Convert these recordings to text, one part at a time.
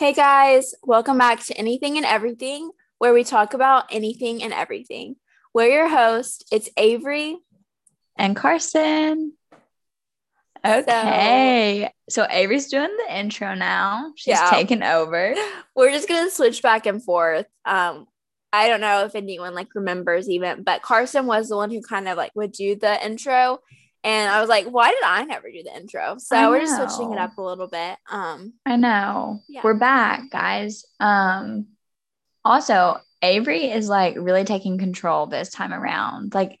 Hey guys, welcome back to Anything and Everything, where we talk about anything and everything. We're your host. It's Avery and Carson. Okay. So, so Avery's doing the intro now. She's yeah. taken over. We're just gonna switch back and forth. Um, I don't know if anyone like remembers even, but Carson was the one who kind of like would do the intro. And I was like, why did I never do the intro? So we're just switching it up a little bit. Um I know. Yeah. We're back, guys. Um also Avery is like really taking control this time around. Like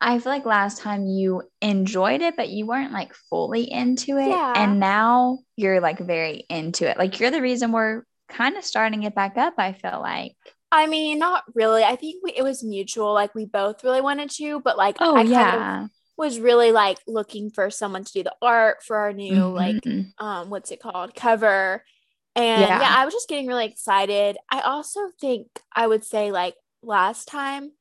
I feel like last time you enjoyed it, but you weren't like fully into it. Yeah. And now you're like very into it. Like you're the reason we're kind of starting it back up, I feel like. I mean, not really. I think we, it was mutual. Like we both really wanted to, but like oh I yeah, kind of was really like looking for someone to do the art for our new mm-hmm. like um what's it called cover, and yeah. yeah, I was just getting really excited. I also think I would say like last time,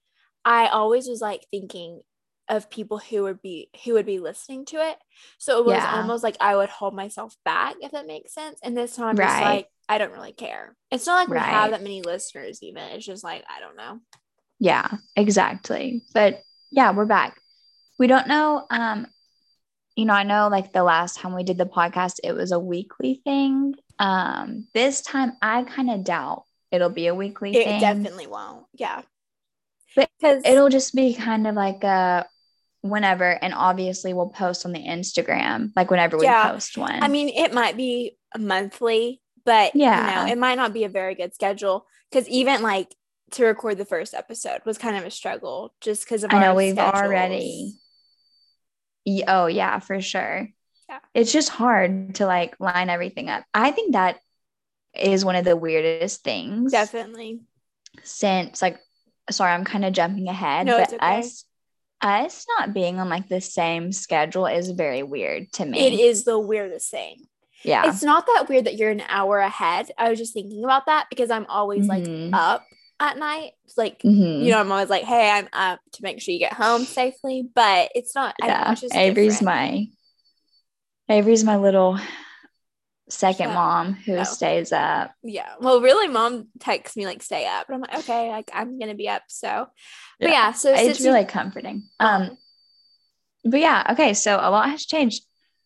I always was like thinking of people who would be who would be listening to it. So it was yeah. almost like I would hold myself back if that makes sense. And this time I'm right. just like I don't really care. It's not like right. we have that many listeners even. It's just like I don't know. Yeah, exactly. But yeah, we're back. We don't know um you know, I know like the last time we did the podcast it was a weekly thing. Um this time I kind of doubt it'll be a weekly it thing. It definitely won't. Yeah. Because it'll just be kind of like a whenever and obviously we'll post on the Instagram like whenever we yeah. post one. I mean, it might be monthly, but yeah, you know, it might not be a very good schedule cuz even like to record the first episode was kind of a struggle just cuz of I know we've schedules. already Oh yeah, for sure. Yeah. It's just hard to like line everything up. I think that is one of the weirdest things. Definitely. Since like sorry, I'm kind of jumping ahead, no, but okay. us us not being on like the same schedule is very weird to me. It is the weirdest thing. Yeah. It's not that weird that you're an hour ahead. I was just thinking about that because I'm always mm-hmm. like up at night. Like, mm-hmm. you know, I'm always like, hey, I'm up to make sure you get home safely. But it's not, yeah. Know, Avery's different. my Avery's my little second yeah. mom who no. stays up. Yeah. Well, really, mom texts me like stay up. And I'm like, okay, like I'm gonna be up. So but yeah, yeah so it's really you- comforting. Um but yeah, okay, so a lot has changed.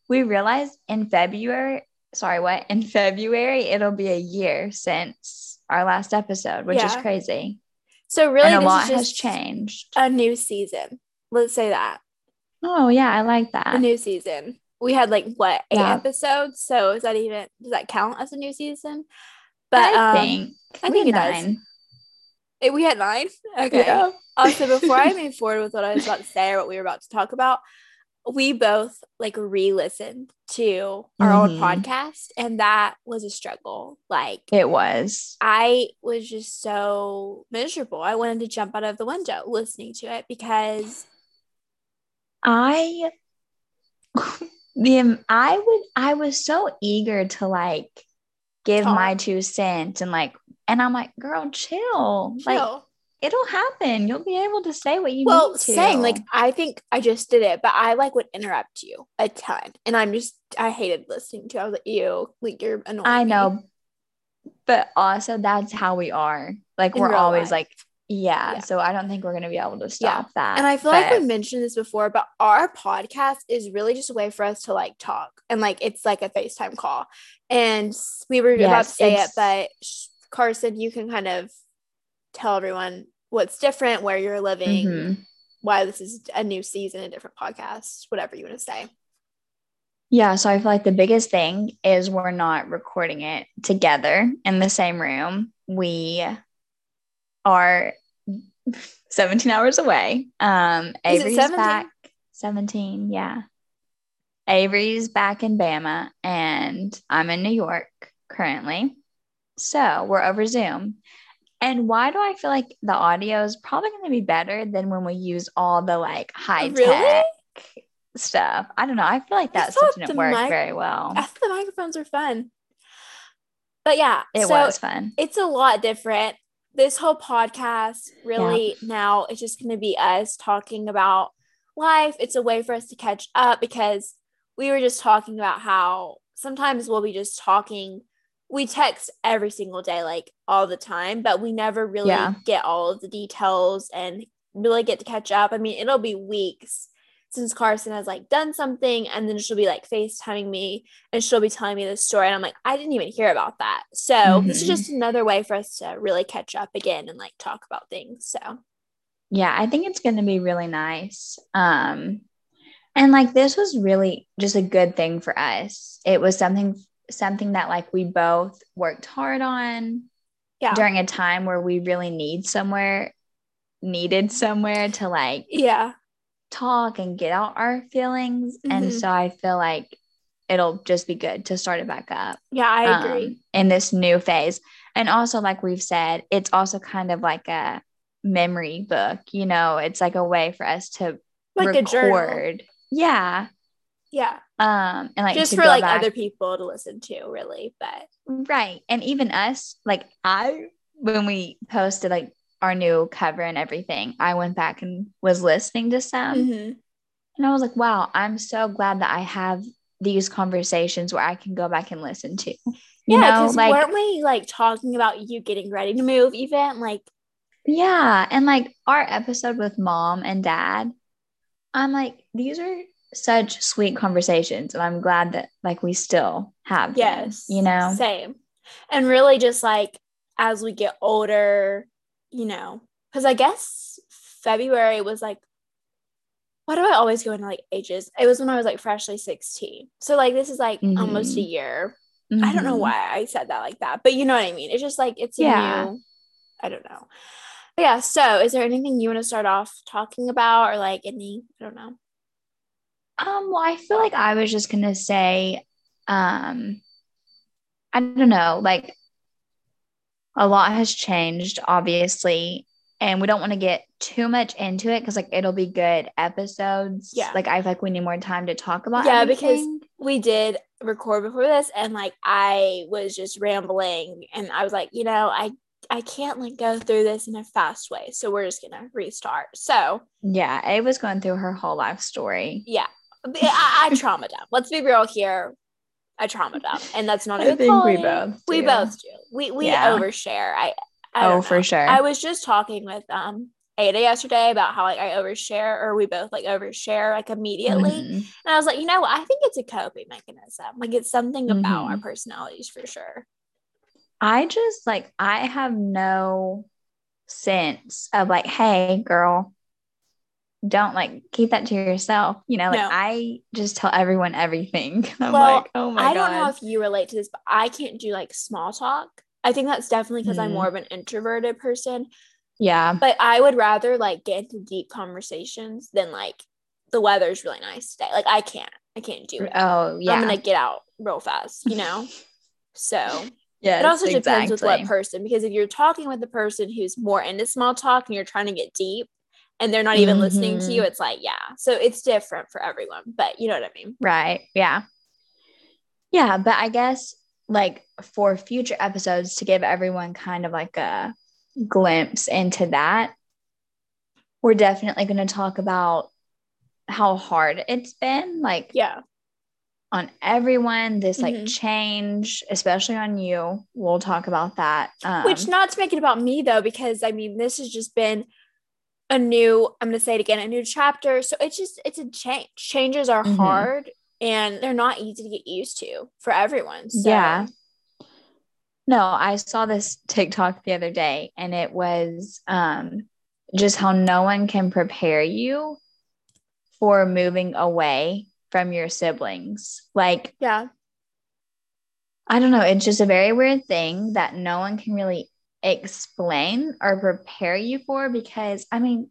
We realized in February, sorry, what? In February, it'll be a year since our last episode, which yeah. is crazy. So really and a lot has changed. A new season. Let's say that. Oh yeah, I like that. A new season we had like what eight yeah. episodes so is that even does that count as a new season but i um, think i think it nine. does it, we had nine okay yeah. also before i move forward with what i was about to say or what we were about to talk about we both like re-listened to our mm-hmm. old podcast and that was a struggle like it was i was just so miserable i wanted to jump out of the window listening to it because i the I would I was so eager to like give Talk. my two cents and like and I'm like, girl, chill. chill. Like it'll happen. You'll be able to say what you well, need to. Well saying like I think I just did it, but I like would interrupt you a ton, and I'm just I hated listening to. I was like, ew, like you're annoying. I know, me. but also that's how we are. Like In we're always life. like yeah, yeah, So I don't think we're going to be able to stop yeah. that. And I feel but... like we mentioned this before, but our podcast is really just a way for us to like talk and like it's like a FaceTime call. And we were yes, about to say it's... it, but Carson, you can kind of tell everyone what's different, where you're living, mm-hmm. why this is a new season, a different podcast, whatever you want to say. Yeah, so I feel like the biggest thing is we're not recording it together in the same room. We are 17 hours away. Um, Avery's back 17, yeah. Avery's back in Bama and I'm in New York currently. So we're over Zoom. And why do I feel like the audio is probably going to be better than when we use all the like high tech really? stuff? I don't know. I feel like that stuff didn't work mic- very well. I thought the microphones are fun. But yeah, it so was fun. It's a lot different this whole podcast really yeah. now it's just going to be us talking about life. It's a way for us to catch up because we were just talking about how sometimes we'll be just talking we text every single day, like all the time, but we never really yeah. get all of the details and really get to catch up. I mean, it'll be weeks since Carson has like done something, and then she'll be like FaceTiming me and she'll be telling me this story. And I'm like, I didn't even hear about that. So mm-hmm. this is just another way for us to really catch up again and like talk about things. So yeah, I think it's gonna be really nice. Um and like this was really just a good thing for us. It was something something that like we both worked hard on yeah. during a time where we really need somewhere needed somewhere to like yeah. talk and get out our feelings. Mm-hmm. and so i feel like it'll just be good to start it back up. Yeah i agree. um, in this new phase. And also like we've said it's also kind of like a memory book you know? It's like a way for us to like record. Yeah yeah. Um, and like just for like back. other people to listen to, really. But right. And even us, like I when we posted like our new cover and everything, I went back and was listening to some. Mm-hmm. And I was like, wow, I'm so glad that I have these conversations where I can go back and listen to. You yeah, because like, weren't we like talking about you getting ready to move even? Like Yeah. And like our episode with mom and dad, I'm like, these are such sweet conversations and i'm glad that like we still have yes them, you know? same. And really just like as we get older you know because i guess february was like why do i always go into like ages? It was when i was like freshly 16 so like this is like mm-hmm. almost a year. Mm-hmm. i don't know mm-hmm. why i said that like that but you know what i mean. It's just like it's yeah. new, i don't know. But yeah so is there anything you want to start off talking about or like any i don't know um, well, I feel like I was just gonna say, um, I don't know, like a lot has changed, obviously, and we don't want to get too much into it because like it'll be good episodes. Yeah. Like I feel like we need more time to talk about. Yeah, everything. because we did record before this, and like I was just rambling, and I was like, you know, I I can't like go through this in a fast way. So we're just gonna restart. So yeah, it was going through her whole life story. Yeah. I, I trauma dump. Let's be real here. I trauma dump, and that's not a good I we both. Do. We both do. We we yeah. overshare. I, I oh for sure. I was just talking with um Ada yesterday about how like I overshare, or we both like overshare like immediately, mm-hmm. and I was like, you know, what? I think it's a coping mechanism. Like it's something about mm-hmm. our personalities for sure. I just like I have no sense of like, hey, girl, don't like keep that to yourself. You know, like no. I just tell everyone everything. I'm well, like, oh my I God. don't know if you relate to this, but I can't do like small talk. I think that's definitely because mm. I'm more of an introverted person. Yeah. But I would rather like get into deep conversations than like the weather's really nice today. Like I can't. I can't do it. Oh yeah. I'm gonna get out real fast, you know? so yeah, it also exactly. depends with what person because if you're talking with the person who's more into small talk and you're trying to get deep, and they're not even mm-hmm. listening to you, mm-hmm. it's like, yeah. So it's different for everyone, but you know what I mean? Right. Yeah. Yeah. But I guess like for future episodes to give everyone kind of like a glimpse into that, we're definitely going to talk about how hard it's been. Like, yeah. On everyone, this like mm-hmm. change, especially on you. We'll talk about that. Um, Which, not to make it about me though, because I mean, this has just been a new i'm going to say it again a new chapter. So it's just it's a change. Changes are mm-hmm. hard and they're not easy to get used to for everyone. So. yeah. No i saw this tiktok the other day and it was um just how no one can prepare you for moving away from your siblings. Like yeah. I don't know. It's just a very weird thing that no one can really explain or prepare you for because I mean,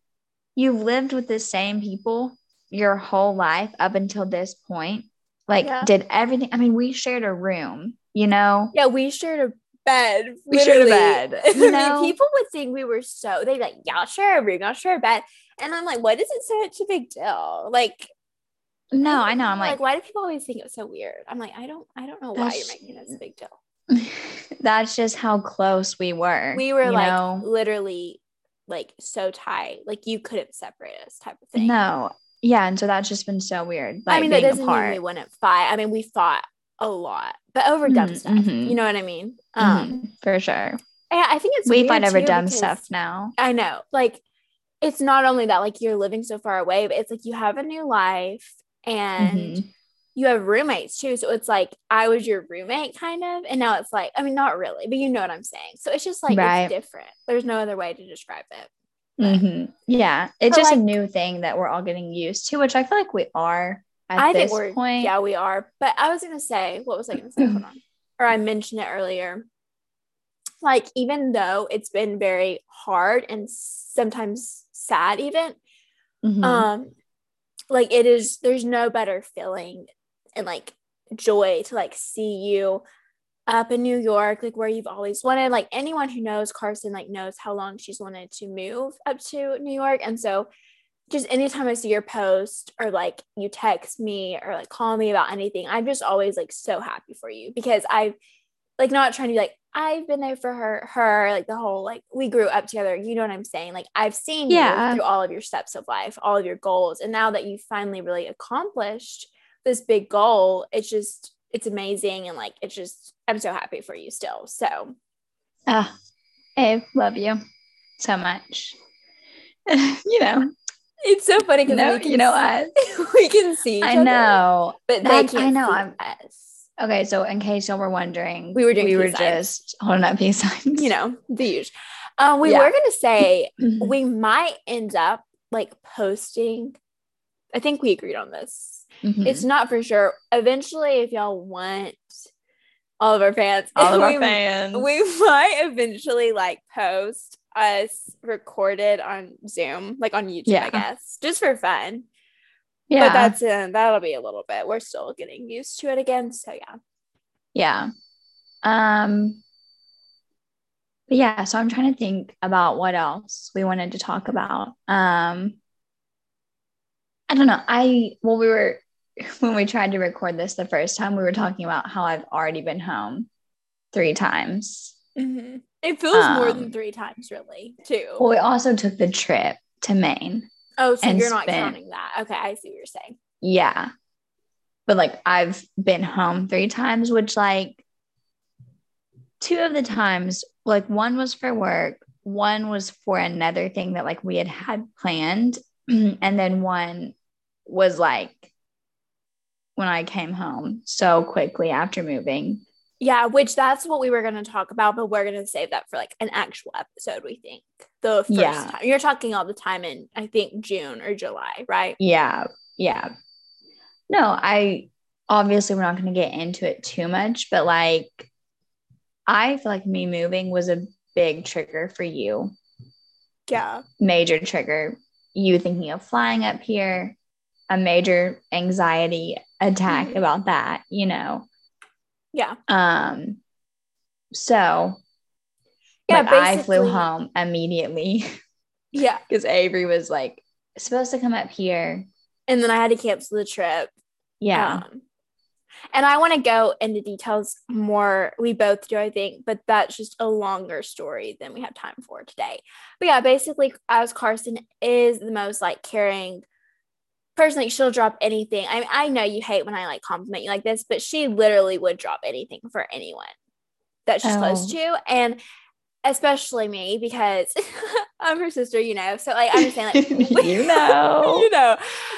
you've lived with the same people your whole life up until this point. Like, yeah. did everything, I mean, we shared a room, you know? Yeah, we shared a bed. We literally. shared a bed. You know? people would think we were so, they like, y'all share a room, y'all share a bed. And I'm like, what is it such a big deal? Like, no, I know. I'm like, like, why do people always think it's so weird? I'm like, I don't, I don't know why you're making this a big deal. That's just how close we were. We were like know? literally like so tight. Like you couldn't separate us type of thing. No. Yeah. And so that's just been so weird. Like I mean, that doesn't apart. mean we wouldn't fight. I mean, we fought a lot, but over dumb mm-hmm. stuff. You know what I mean? Um, mm-hmm. for sure. Yeah, I think it's we fight over dumb stuff now. I know, like it's not only that like you're living so far away, but it's like you have a new life and mm-hmm. You have roommates too. So it's like I was your roommate kind of, and now it's like I mean not really, but you know what I'm saying. So it's just like right. it's different. There's no other way to describe it. Mm-hmm. Yeah, it's just like, a new thing that we're all getting used to, which I feel like we are. I think point. yeah we are. But I was gonna say what was I gonna say? Hold on, or I mentioned it earlier. Like even though it's been very hard and sometimes sad, even, mm-hmm. um, like it is. There's no better feeling and like joy to like see you up in New York, like where you've always wanted. Like anyone who knows Carson, like knows how long she's wanted to move up to New York. And so just anytime I see your post or like you text me or like call me about anything, I'm just always like so happy for you because I've like not trying to be like, I've been there for her, her, like the whole like we grew up together. You know what I'm saying? Like I've seen yeah. you through all of your steps of life, all of your goals. And now that you've finally really accomplished this big goal, it's just it's amazing and like it's just I'm so happy for you still. So ah, uh, I love you so much. you know. It's so funny because no, you know us. we can see. I know, but they can't I know. I'm, us. Okay, so in case y'all were wondering, we were doing we were signs. just holding up peace signs. You know, the usual. Um, we yeah. were gonna say we might end up like posting. I think we agreed on this Mm-hmm. It's not for sure. Eventually, if y'all want all of our fans, all of we, our fans, we might eventually like post us recorded on Zoom, like on YouTube, yeah. I guess, just for fun. Yeah, but that's uh, that'll be a little bit. We're still getting used to it again, so yeah. Yeah. Um. But yeah, so I'm trying to think about what else we wanted to talk about. Um. I don't know. I well, we were when we tried to record this the first time, we were talking about how I've already been home three times. Mm-hmm. It feels um, more than um, three times, really, too. Well, we also took the trip to Maine. Oh, so you're not spent, counting that. Okay, I see what you're saying. Yeah. But like I've been home three times, which like two of the times, like one was for work, one was for another thing that like we had had planned, and then one was like when I came home so quickly after moving. Yeah, which that's what we were going to talk about, but we're going to save that for like an actual episode, we think. The first yeah. time. You're talking all the time in, I think, June or July, right? Yeah. Yeah. No, I obviously we're not going to get into it too much, but like, I feel like me moving was a big trigger for you. Yeah. Major trigger. You thinking of flying up here, a major anxiety attack mm-hmm. about that, you know. Yeah. Um so yeah, like I flew home immediately. Yeah. Because Avery was like supposed to come up here. And then I had to cancel the trip. Yeah. Um, and I want to go into details more. We both do, I think, but that's just a longer story than we have time for today. But yeah, basically, as Carson is the most like caring personally she'll drop anything I mean, I know you hate when I like compliment you like this but she literally would drop anything for anyone that she's oh. close to and especially me because I'm her sister you know so like I'm just saying like you know. you know.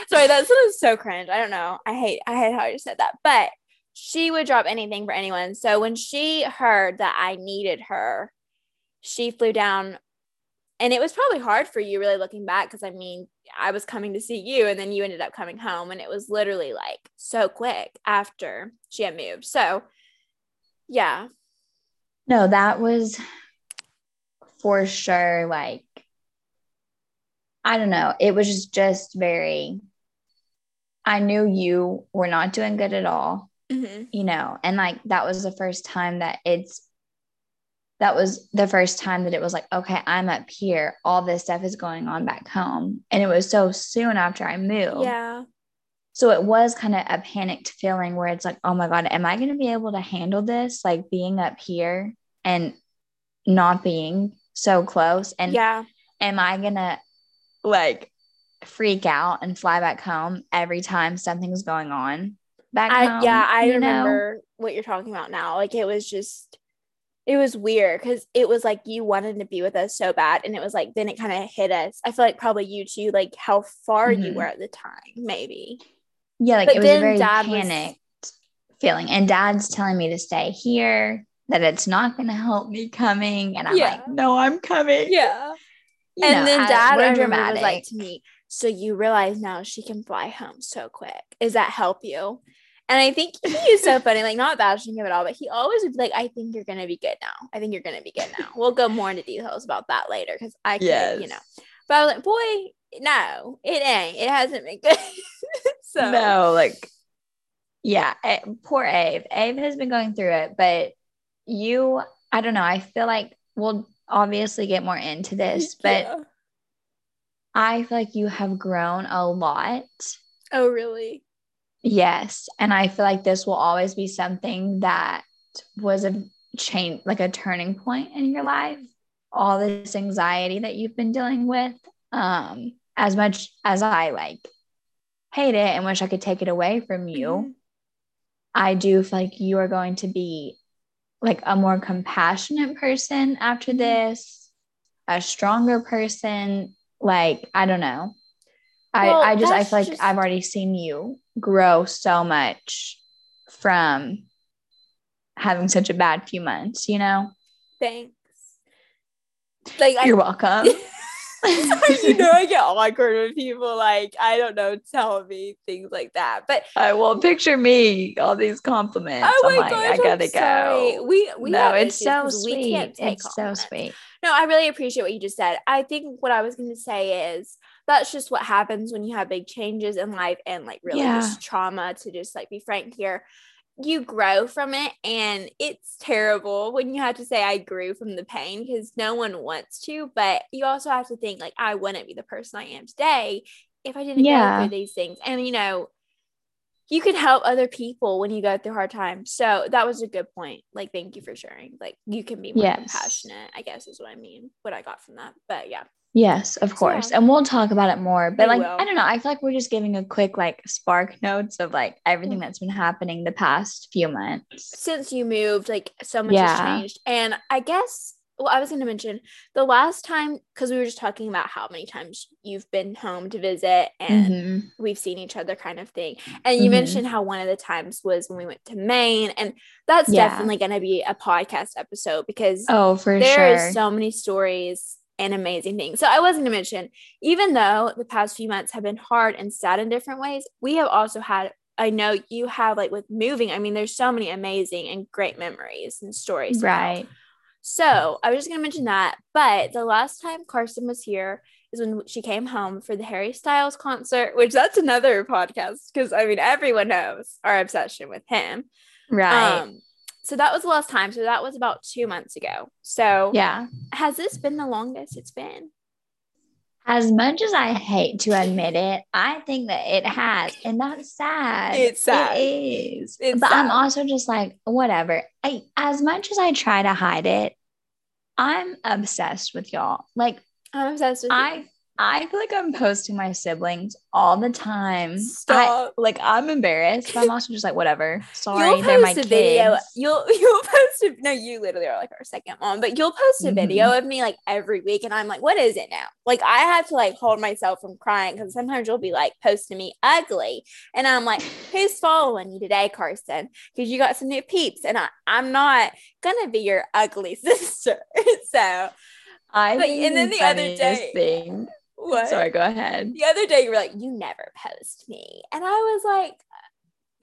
Sorry that sounds so cringe. I don't know. I hate I hate how I just said that. But she would drop anything for anyone. So when she heard that I needed her she flew down. And it was probably hard for you really looking back because I mean I was coming to see you and then you ended up coming home and it was literally like so quick after she had moved. So yeah. No, that was for sure like I don't know. It was just, just very I knew you were not doing good at all. Mm-hmm. You know, and like that was the first time that it's that was the first time that it was like, okay, I'm up here. All this stuff is going on back home. And it was so soon after I moved. Yeah. So it was kind of a panicked feeling where it's like, oh my God, am I going to be able to handle this? Like being up here and not being so close. And yeah. Am I to like freak out and fly back home every time something's going on? back I, home, yeah, I remember know? what you're talking about now. Like it was just it was weird because it was like you wanted to be with us so bad and it was like then it kind of hit us i feel like probably you too like how far mm-hmm. you were at the time maybe yeah like but it was a very dad panicked was... feeling and dad's telling me to stay here that it's not going to help me coming and i'm yeah. like no i'm coming yeah you and know, then dad I, dramatic. was like to me so you realize now she can fly home so quick Is that help you and I think he is so funny, like not bashing him at all, but he always would be like, I think you're gonna be good now. I think you're gonna be good now. We'll go more into details about that later because I can't, yes. you know. But I was like, boy, no, it ain't. It hasn't been good. so no, like yeah, poor Ave. Ave has been going through it, but you, I don't know. I feel like we'll obviously get more into this, but yeah. I feel like you have grown a lot. Oh, really? Yes. And I feel like this will always be something that was a change, like a turning point in your life. All this anxiety that you've been dealing with. Um, as much as I like hate it and wish I could take it away from you, mm-hmm. I do feel like you are going to be like a more compassionate person after mm-hmm. this, a stronger person. Like, I don't know. Well, I, I just I feel like just... I've already seen you grow so much from having such a bad few months, you know? Thanks. Like you're I, welcome. you know, I get awkward when people like I don't know tell me things like that. But I will picture me all these compliments. Oh my I'm gosh, like, I gotta go. We we no, it's so sweet. it's so sweet. No, I really appreciate what you just said. I think what I was going to say is that's just what happens when you have big changes in life and like really yeah. just trauma to just like be frank here you grow from it and it's terrible when you have to say i grew from the pain because no one wants to but you also have to think like i wouldn't be the person i am today if i didn't yeah. go through these things and you know you can help other people when you go through hard times so that was a good point like thank you for sharing like you can be more yes. compassionate i guess is what i mean what i got from that but yeah Yes, of course. Yeah. And we'll talk about it more. But we like, will. I don't know. I feel like we're just giving a quick like spark notes of like everything mm. that's been happening the past few months. Since you moved, like so much yeah. has changed. And I guess well, I was going to mention the last time because we were just talking about how many times you've been home to visit and mm-hmm. we've seen each other, kind of thing. And you mm-hmm. mentioned how one of the times was when we went to Maine, and that's yeah. definitely going to be a podcast episode because oh, for there sure, is so many stories an amazing thing. So I was going to mention, even though the past few months have been hard and sad in different ways, we have also had. I know you have like with moving. I mean, there's so many amazing and great memories and stories. Right. So I was just going to mention that. But the last time Carson was here is when she came home for the Harry Styles concert, which that's another podcast because I mean everyone knows our obsession with him. Right. Um, so that was the last time. So that was about two months ago. So yeah, has this been the longest it's been? As much as I hate to admit it, I think that it has, and that's sad. It's sad. It is. It's but sad. I'm also just like, whatever. I, as much as I try to hide it, I'm obsessed with y'all. Like, I'm obsessed with I you. I feel like I'm posting my siblings all the time. Stop. I, like I'm embarrassed, but I'm also just like whatever. Sorry, you'll they're my kids. Video. You'll you'll post a, no, you literally are like our second mom, but you'll post a mm-hmm. video of me like every week, and I'm like, what is it now? Like I have to like hold myself from crying because sometimes you'll be like posting me ugly, and I'm like, who's following you today, Carson? Because you got some new peeps, and I I'm not gonna be your ugly sister. so. I but, and then the other day thing what? Sorry, go ahead. The other day you were like, you never post me. And I was like,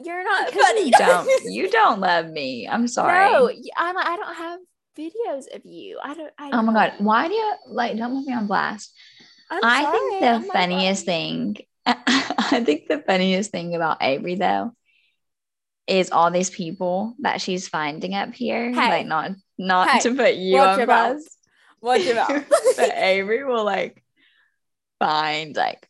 you're not funny. You don't, you don't love me. I'm sorry. No, I'm I don't have videos of you. I don't I Oh my god. Why do you like don't put me on blast? I'm I sorry. think the oh funniest thing I think the funniest thing about Avery though is all these people that she's finding up here. Hey. Like not not hey. to put you Watch on blast. Watch your mouth. but Avery will like find like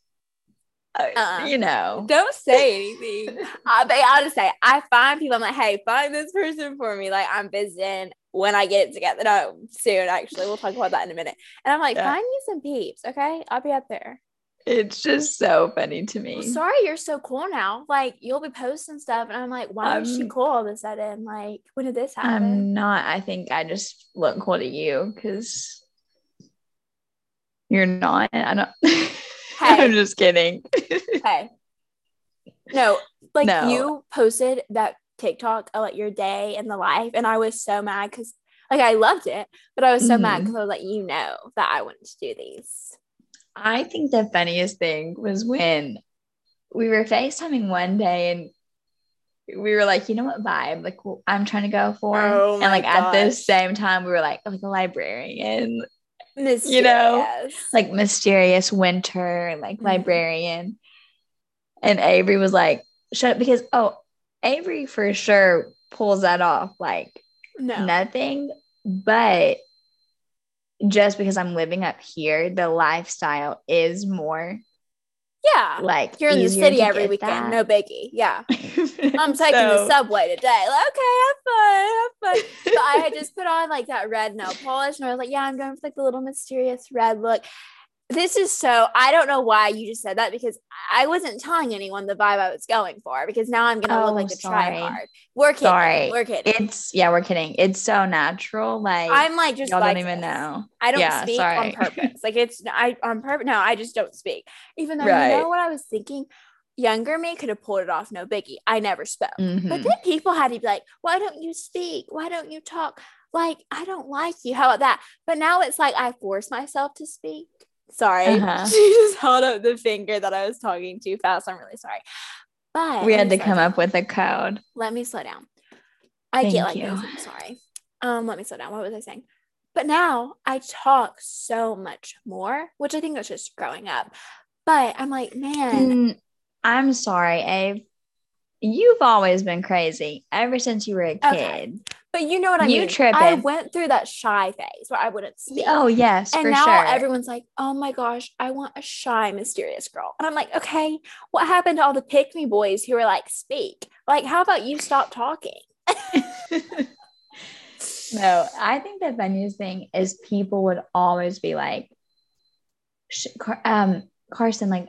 uh, uh, you know don't say anything uh, i'll just say i find people i'm like hey find this person for me like i'm visiting when i get it together no soon actually we'll talk about that in a minute and i'm like yeah. find me some peeps okay i'll be up there It's just so funny to me. Well, sorry, you're so cool now. Like you'll be posting stuff, and I'm like, why is she cool all of a sudden? Like, when did this happen? I'm not. I think I just look cool to you because you're not. I don't. Hey. I'm just kidding. hey. No, like no. you posted that TikTok about your day and the life, and I was so mad because like I loved it, but I was so mm-hmm. mad because I was like, you know that I wanted to do these. I think the funniest thing was when we were FaceTiming one day and we were like, you know what vibe like I'm trying to go for? Oh and like gosh. at the same time, we were like, like a librarian, mysterious. you know, like mysterious winter, like mm-hmm. librarian. And Avery was like, shut up because oh, Avery for sure pulls that off like no. nothing. But just because I'm living up here, the lifestyle is more. Yeah. Like you're in the city every weekend. That. No biggie. Yeah. I'm taking so, the subway today. Like, okay, have fun. Have fun. but I had just put on like that red nail polish and I was like, yeah, I'm going for like the little mysterious red look this is so I don't know why you just said that because I wasn't telling anyone the vibe I was going for because now I'm gonna oh, look like a tripod. We're kidding. Sorry. We're kidding. It's yeah, we're kidding. It's so natural. Like I'm like just y'all like don't even know. I don't yeah, speak sorry. on purpose. like it's I on purpose. No, I just don't speak. Even though right. you know what I was thinking. Younger me could have pulled it off, no biggie. I never spoke. Mm-hmm. But then people had to be like, why don't you speak? Why don't you talk? Like, I don't like you. How about that? But now it's like I force myself to speak Sorry. Uh-huh. She just held up the finger that I was talking too fast. I'm really sorry. But we had to come down. up with a code. Let me slow down. I Thank get like you. this. I'm sorry. Um, let me slow down. What was I saying? But now I talk so much more, which I think was just growing up. But I'm like, man. Mm, I'm sorry, Ave. You've always been crazy ever since you were a kid. Okay. But you know what I you mean? Tripping. I went through that shy phase where I wouldn't speak. Oh yes, and now sure. everyone's like, "Oh my gosh, I want a shy, mysterious girl." And I'm like, "Okay, what happened to all the pick me boys who were like, speak? Like, how about you stop talking?" no, I think the funniest thing is people would always be like, um, Carson, like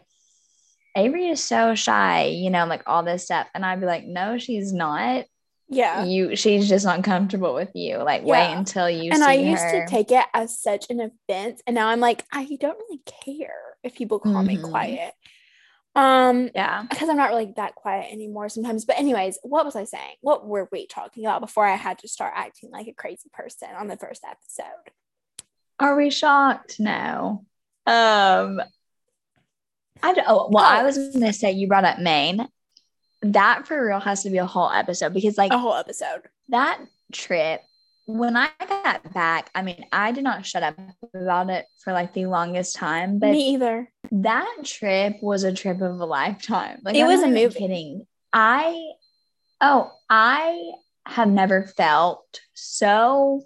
Avery is so shy, you know, like all this stuff. And I'd be like, no, she's not. Yeah. You she's just uncomfortable with you. Like yeah. wait until you And I used her. to take it as such an offense. And now I'm like, I don't really care if people call mm-hmm. me quiet. Um yeah, because I'm not really that quiet anymore sometimes. But anyways, what was I saying? What were we talking about before I had to start acting like a crazy person on the first episode? Are we shocked? now? Um I don't, oh, well, oh. I was gonna say you brought up Maine. That for real has to be a whole episode because, like, a whole episode. That trip, when I got back, I mean, I did not shut up about it for like the longest time. But me either. That trip was a trip of a lifetime. Like, it I'm was a movie. Kidding. I, oh, I have never felt so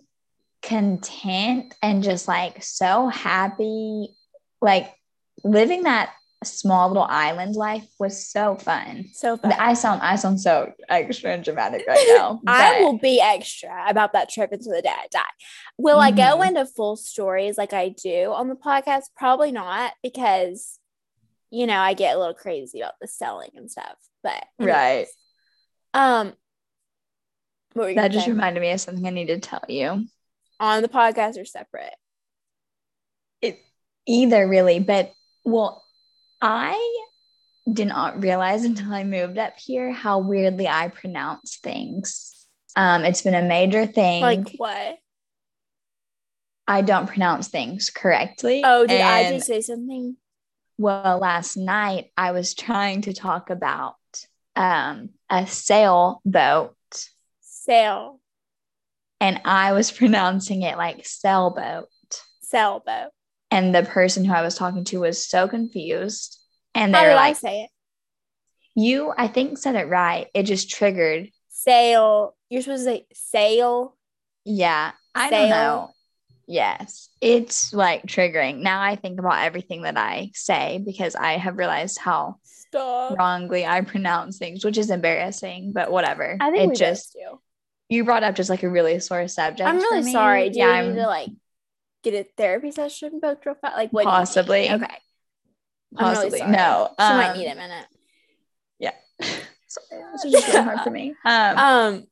content and just like so happy, like living that small little island life was so fun. So fun. I sound I sound so extra and dramatic right now. I will be extra about that trip until the day I die. Will mm-hmm. I go mm-hmm. into full stories like I do on the podcast? Probably not because you know I get a little crazy about the selling and stuff. But anyways. right. Um that just say? reminded me of something I need to tell you. On the podcast or separate? It either really, but well, I did not realize until I moved up here how weirdly I pronounce things. Um, it's been a major thing. Like what? I don't pronounce things correctly. Oh, did and, I just say something? Well, last night I was trying to talk about um, a sailboat. Sail. And I was pronouncing it like sailboat. Sailboat. And the person who I was talking to was so confused. And they were like, I say it? You, I think, said it right. It just triggered. sale. You're supposed to say sale. Yeah. I sail. don't know. Yes. It's like triggering. Now I think about everything that I say because I have realized how Stop. wrongly I pronounce things, which is embarrassing, but whatever. I think it just do. You brought up just like a really sore subject. I'm really sorry. Do yeah, I'm, to like get a therapy session booked real fast? Like what? Possibly. Okay. possibly really no. She um, might need a minute. Yeah. Sorry, this is just really hard for me. Um, um,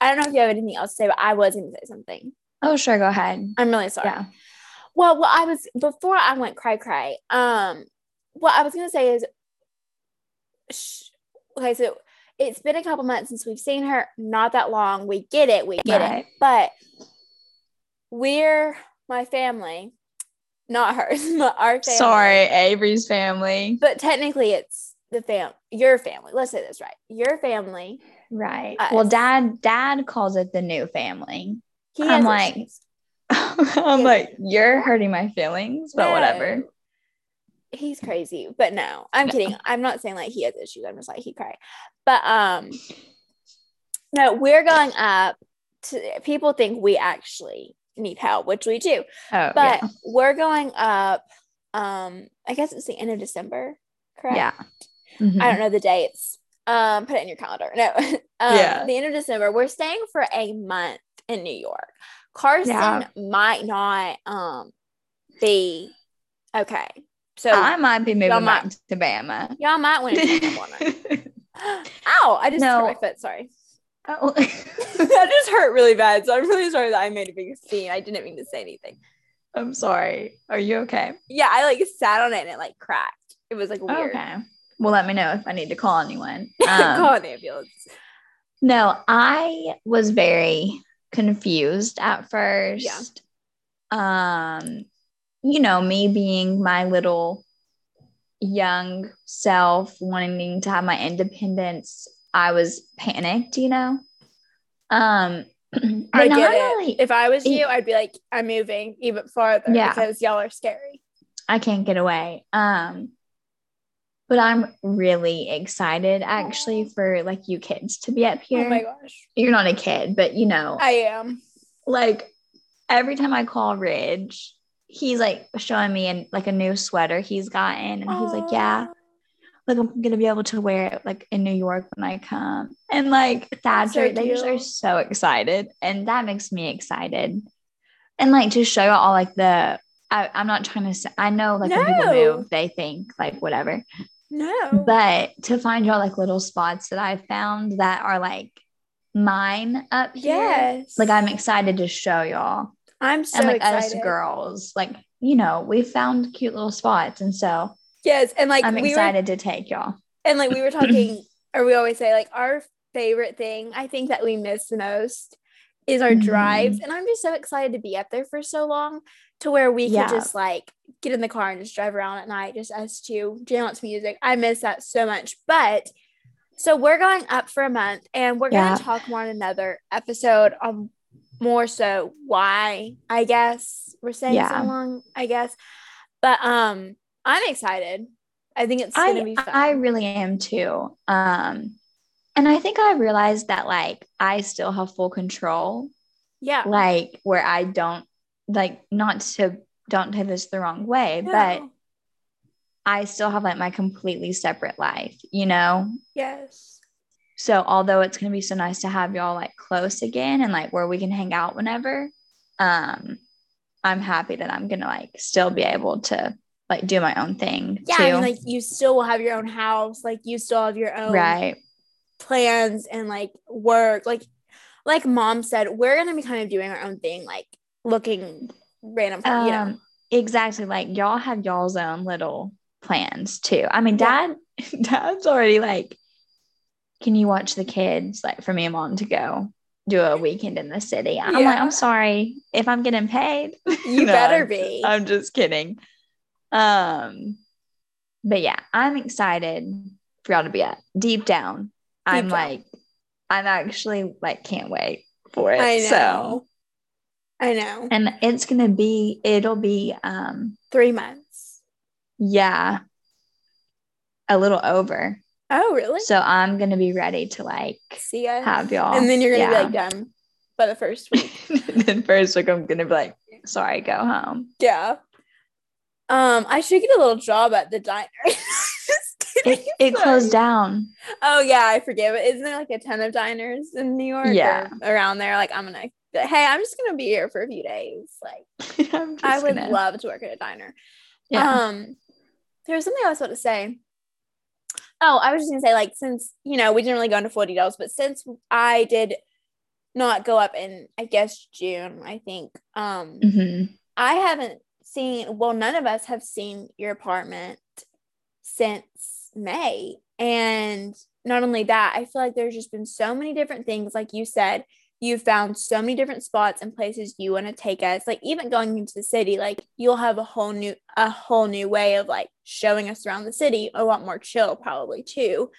I don't know if you have anything else to say, but I was going to say something. Oh, sure. Go ahead. I'm really sorry. Yeah. Well, what I was before I went cry cry. Um, what I was gonna say is, sh- okay, so it's been a couple months since we've seen her. Not that long. We get it. We get right. it. But we're my family, not hers, but our family. Sorry, Avery's family. But technically, it's the fam, your family. Let's say this right. Your family. Right. Us. Well, dad, dad calls it the new family. He I'm like, I'm like, you're hurting my feelings, but no. whatever. He's crazy, but no, I'm no. kidding. I'm not saying like he has issues. I'm just like he cried, but um, no, we're going up. To people think we actually need help, which we do, oh, but yeah. we're going up. Um, I guess it's the end of December, correct? Yeah. Mm-hmm. I don't know the dates. Um, put it in your calendar. No, um, yeah. The end of December. We're staying for a month in New York. Carson yeah. might not um be okay. So I might be moving back might, to Bama. Y'all might want to Ow! I just no. hurt my foot. Sorry. Oh. that just hurt really bad. So I'm really sorry that I made a big scene. I didn't mean to say anything. I'm sorry. Are you okay? Yeah, I like sat on it and it like cracked. It was like weird. Okay. Well, let me know if I need to call anyone. Um, call an ambulance. No, I was very confused at first. Yeah. Um, you know, me being my little young self wanting to have my independence, I was panicked, you know. Um I get it. Really, if I was you, I'd be like, I'm moving even farther yeah, because y'all are scary. I can't get away. Um but I'm really excited actually for like you kids to be up here. Oh my gosh. You're not a kid, but you know. I am. Like every time I call Ridge, he's like showing me in like a new sweater he's gotten and Aww. he's like, "Yeah, like I'm gonna be able to wear it like in New York when I come. And like Thatcher, so they just are so excited, and that makes me excited. And like to show all like the, I, am not trying to say, I know like no. when people move, they think like whatever, no. But to find y'all like little spots that I found that are like mine up here. Yes. Like I'm excited to show y'all. I'm so and like excited. us girls, like, you know, we found cute little spots. And so Yes. And like I'm we excited were, to take y'all. And like we were talking, or we always say, like, our favorite thing I think that we miss the most is our mm-hmm. drives. And I'm just so excited to be up there for so long to where we yeah. could just like get in the car and just drive around at night, just us two, jam to music. I miss that so much. But so we're going up for a month and we're yeah. gonna talk more in another episode on more so why I guess we're staying yeah. so long, I guess. But um I'm excited. I think it's gonna I, be fun. I really am too. Um and I think I realized that like I still have full control. Yeah. Like where I don't like not to don't take this the wrong way, no. but I still have like my completely separate life, you know? Yes. So although it's gonna be so nice to have y'all like close again and like where we can hang out whenever, um, I'm happy that I'm gonna like still be able to like do my own thing. Yeah, too. I mean, like you still will have your own house, like you still have your own right plans and like work. Like like mom said, we're gonna be kind of doing our own thing, like looking random, um, you know. Um, exactly. Like y'all have y'all's own little plans too. I mean, dad, yeah. dad's already like, can you watch the kids? Like for me and mom to go do a weekend in the city. I'm yeah. like, I'm sorry if I'm getting paid. You no, better be. I'm just kidding. Um, but yeah, I'm excited for y'all to be at deep down. Deep I'm down. like, I'm actually like, can't wait for it. I know. So I know. And it's gonna be, it'll be um three months. Yeah. A little over. Oh, really? So I'm gonna be ready to like see us. have y'all. And then you're gonna yeah. be like done by the first week. then first week I'm gonna be like, sorry, go home. Yeah. Um, I should get a little job at the diner. it, it closed down. Oh yeah, I forget. But isn't there like a ton of diners in New York? Yeah, around there. Like I'm gonna hey, I'm just gonna be here for a few days. Like I would gonna... love to work at a diner. Yeah. Um there was something I was about to say. Oh, I was just gonna say, like, since you know, we didn't really go into full details, but since I did not go up in I guess June, I think. Um mm-hmm. I haven't seen well, none of us have seen your apartment since May. And not only that, I feel like there's just been so many different things, like you said, you've found so many different spots and places you want to take us like even going into the city like you'll have a whole new a whole new way of like showing us around the city a lot more chill probably too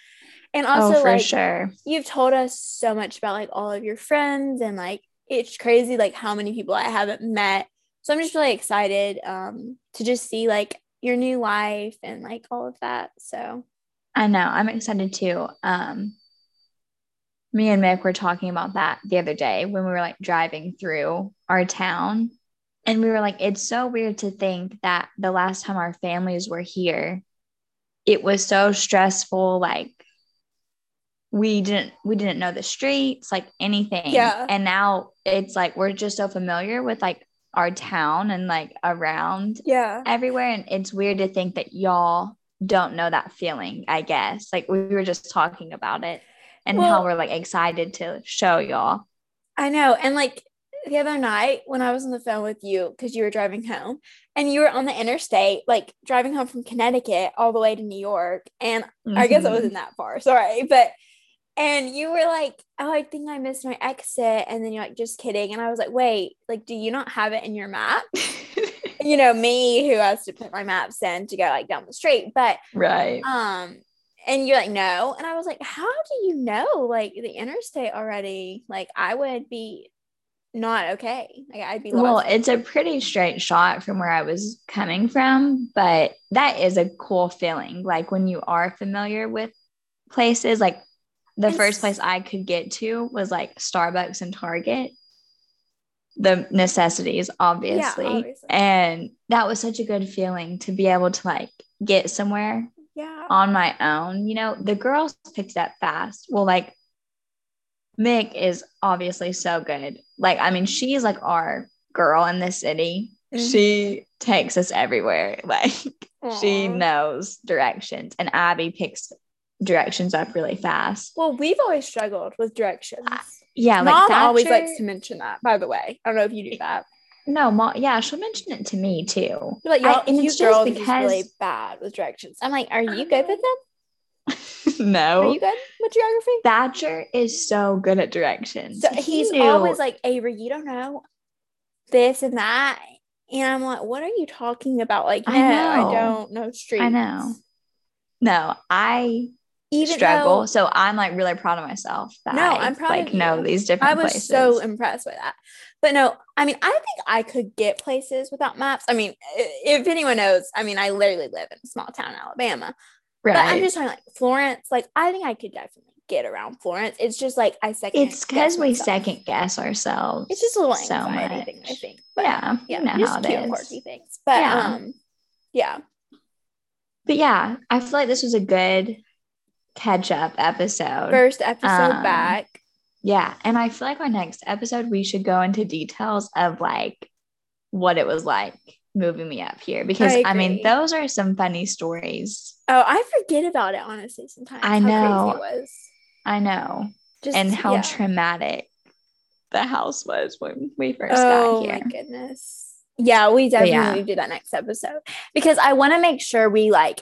and oh, also oh, like sure. you've told us so much about like all of your friends and like it's crazy like how many people i haven't met so i'm just really excited um to just see like your new life and like all of that so i know i'm excited too um me and Mick were talking about that the other day when we were like driving through our town. And we were like, it's so weird to think that the last time our families were here, it was so stressful. Like we didn't we didn't know the streets, like anything. Yeah. And now it's like we're just so familiar with like our town and like around yeah everywhere. And it's weird to think that y'all don't know that feeling, I guess. Like we were just talking about it and well, how we're like excited to show y'all. I know. And like the other night when I was on the phone with you because you were driving home and you were on the interstate, like driving home from Connecticut all the way to New York. And mm-hmm. I guess it wasn't that far, sorry. But and you were like, Oh, I think I missed my exit. And then you're like, just kidding. And I was like, wait, like, do you not have it in your map? you know, me who has to put my maps in to go like down the street. But right. Um, and you're like no and i was like how do you know like the interstate already like i would be not okay like i'd be lost. well it's a pretty straight shot from where i was coming from but that is a cool feeling like when you are familiar with places like the it's, first place i could get to was like starbucks and target. The necessities obviously. Yeah, obviously. and that was such a good feeling to be able to like get somewhere yeah. on my own. You know the girls picked up fast. Well like mick is obviously so good. Like i mean she's like our girl in the city. Mm-hmm. she takes us everywhere. Like Aww. she knows directions. And abby picks directions up really fast well we've always struggled with directions uh, yeah like mom always likes to mention that by the way i don't know if you do that no, mom. Yeah, she'll mention it to me too. like, y'all, I, and it's just because really bad with directions. I'm like, are you good with them? no. Are you good with geography? Thatcher is so good at directions. So he's he always like, Avery, you don't know this and that. And I'm like, what are you talking about? Like, no, I, I don't know streets. I know. No, I even struggle. Though, so I'm like really proud of myself that no, I, am proud like know these different. Places. I was places. so impressed by that. But no, I mean, I think I could get places without maps. I mean, if anyone knows, I mean, I literally live in a small town in Alabama. Right. But I'm just talking like Florence. Like, I think I could definitely get around Florence. It's just like I second. It's because we second guess ourselves. It's just a little so anxiety much. thing, I think. But, yeah, yeah, you know just how cute, quirky things. But yeah. um, yeah. But yeah, I feel like this was a good catch up episode. First episode um, back. Yeah. And I feel like our next episode, we should go into details of like what it was like moving me up here because I, I, mean those are some funny stories. Oh, I forget about it honestly sometimes. I know. It was. I know. Just, and how yeah. traumatic the house was when we first oh, got here. Oh my goodness. Yeah, we definitely yeah. do that next episode because I want to make sure we like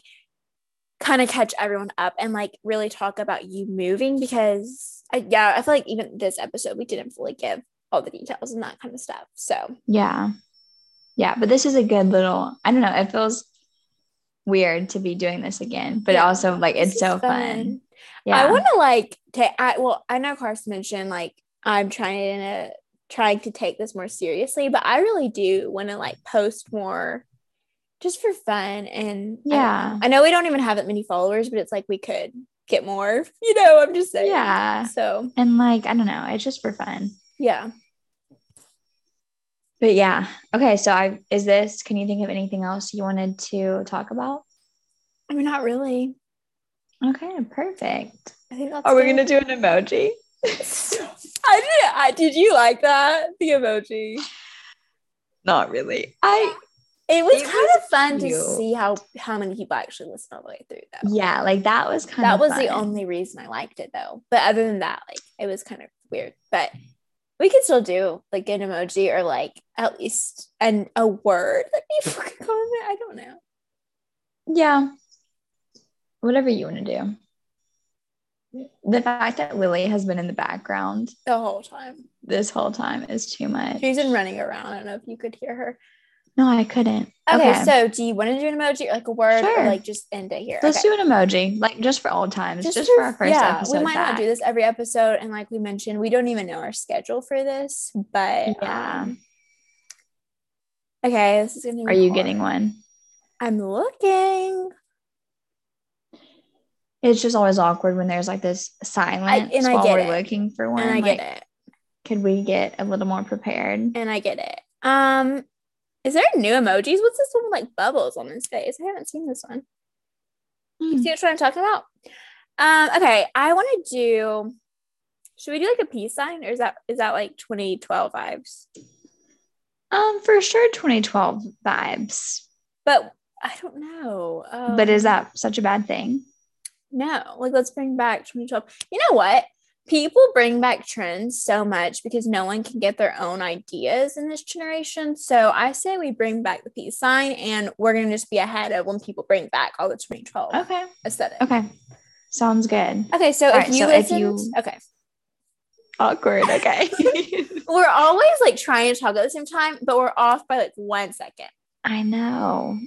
kind of catch everyone up and like really talk about you moving because I, yeah, I feel like even this episode we didn't fully give all the details and that kind of stuff. So yeah, yeah, but this is a good little. I don't know. It feels weird to be doing this again, but yeah, also like it's so fun. fun. Yeah, I want to like take. I well, I know Carson mentioned like I'm trying to trying to take this more seriously, but I really do want to like post more just for fun. And yeah, I, I, know we don't even have that many followers, but it's like we could get more, you know, I'm just saying. Yeah. So, and like, I don't know, it's just for fun. Yeah. But yeah. Okay. So I, is this, can you think of anything else you wanted to talk about? I mean, not really. Okay. Perfect. I think that's Are we going to do an emoji? I did. I did you like that? The emoji? Not really. I It was it kind was of fun cute. to see how how many people actually listened all the way through though. Yeah, like that was kind that of That was fun. the only reason I liked it though. But other than that, like it was kind of weird. But we could still do like an emoji or like at least an a word that people could comment. I don't know. Yeah. Whatever you want to do the fact that Lily has been in the background the whole time, this whole time is too much. She's been running around. I don't know if you could hear her. No, I couldn't. Okay, okay. so do you want to do an emoji or like a word sure. or like just end it here? Let's okay. do an emoji, like just for old times, just, just for, for, our first yeah, episode. We might not do this every episode, and like we mentioned, we don't even know our schedule for this, but yeah. Um, okay, this is gonna. Are you getting one? I'm looking it's just always awkward when there's like this silence I, and while we're it. looking for one. And I like, get it. Could we get a little more prepared? And I get it. Um, is there new emojis? What's this one with like bubbles on his face? I haven't seen this one. You hmm. see what I'm talking about? Um, okay, I want to do. Should we do like a peace sign, or is that is that like 2012 vibes? Um, for sure, 2012 vibes. But I don't know. Um, but is um, that such a bad thing? No, like let's bring back 2012. You know what? People bring back trends so much because no one can get their own ideas in this generation. So I say we bring back the peace sign and we're going to just be ahead of when people bring back all the 2012 okay. aesthetic. Okay. Sounds good. Okay. So all if right, you so listened, if you... okay. Awkward. Okay. we're always like trying to talk at the same time, but we're off by like one second. I know.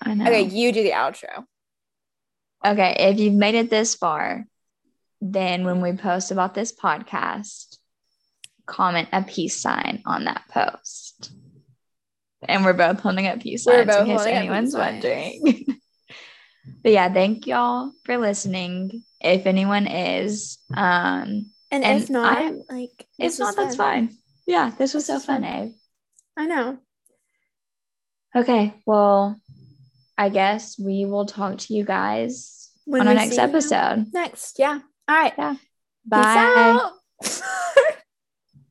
I know. Okay. You do the outro. Okay, if you've made it this far, then when we post about this podcast, comment a peace sign on that post. And we're both holding up peace signs in case anyone's wondering. but yeah, thank y'all for listening. If anyone is, um, and, and if not, I, like if not, fun. that's fine. Yeah, this was so fun, Ave. I know. Okay, well, I guess we will talk to you guys when on our next episode. Next, yeah. All right. Yeah. Bye.